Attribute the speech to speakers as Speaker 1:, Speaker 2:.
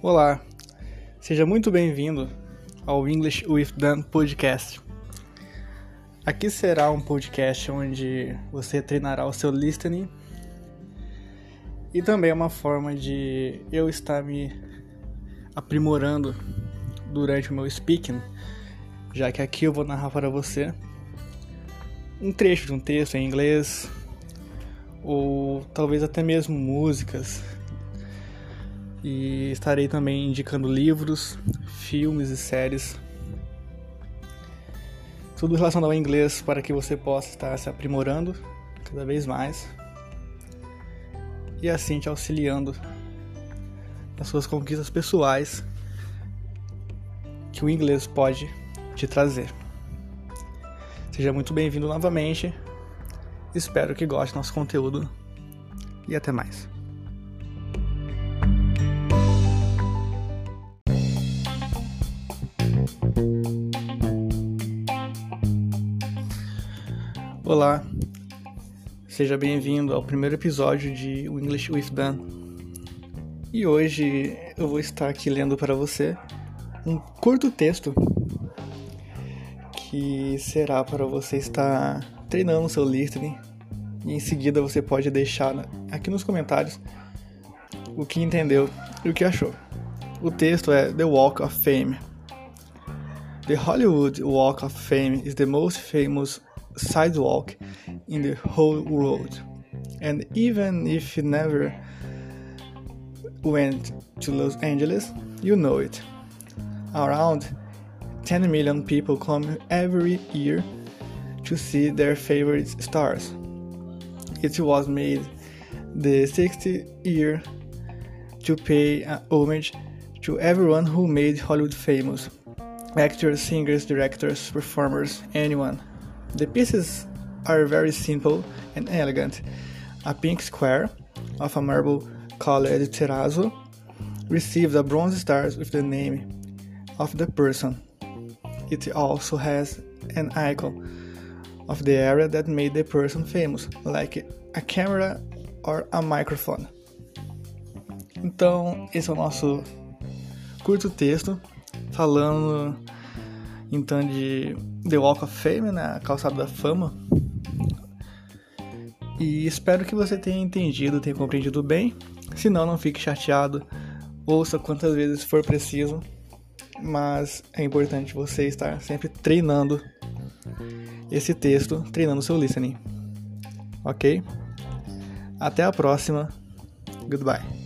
Speaker 1: Olá, seja muito bem-vindo ao English with Dan podcast. Aqui será um podcast onde você treinará o seu listening e também é uma forma de eu estar me aprimorando durante o meu speaking, já que aqui eu vou narrar para você um trecho de um texto em inglês ou talvez até mesmo músicas e estarei também indicando livros, filmes e séries. Tudo relacionado ao inglês para que você possa estar se aprimorando cada vez mais e assim te auxiliando nas suas conquistas pessoais que o inglês pode te trazer. Seja muito bem-vindo novamente. Espero que goste do nosso conteúdo e até mais. Olá, seja bem-vindo ao primeiro episódio de English with Dan. E hoje eu vou estar aqui lendo para você um curto texto que será para você estar treinando seu listening e em seguida você pode deixar aqui nos comentários o que entendeu e o que achou. O texto é The Walk of Fame. The Hollywood Walk of Fame is the most famous sidewalk in the whole world. And even if you never went to Los Angeles, you know it. Around 10 million people come every year to see their favorite stars. It was made the 60th year to pay uh, homage to everyone who made Hollywood famous actors, singers, directors, performers, anyone. The pieces are very simple and elegant. A pink square of a marble called terrazzo received a bronze star with the name of the person. It also has an icon of the area that made the person famous, like a camera or a microphone. Então, esse é o nosso curto texto falando então de The Walk of Fame, né, a calçada da fama. E espero que você tenha entendido, tenha compreendido bem. Se não, não fique chateado. Ouça quantas vezes for preciso. Mas é importante você estar sempre treinando esse texto, treinando seu listening. Ok? Até a próxima. Goodbye.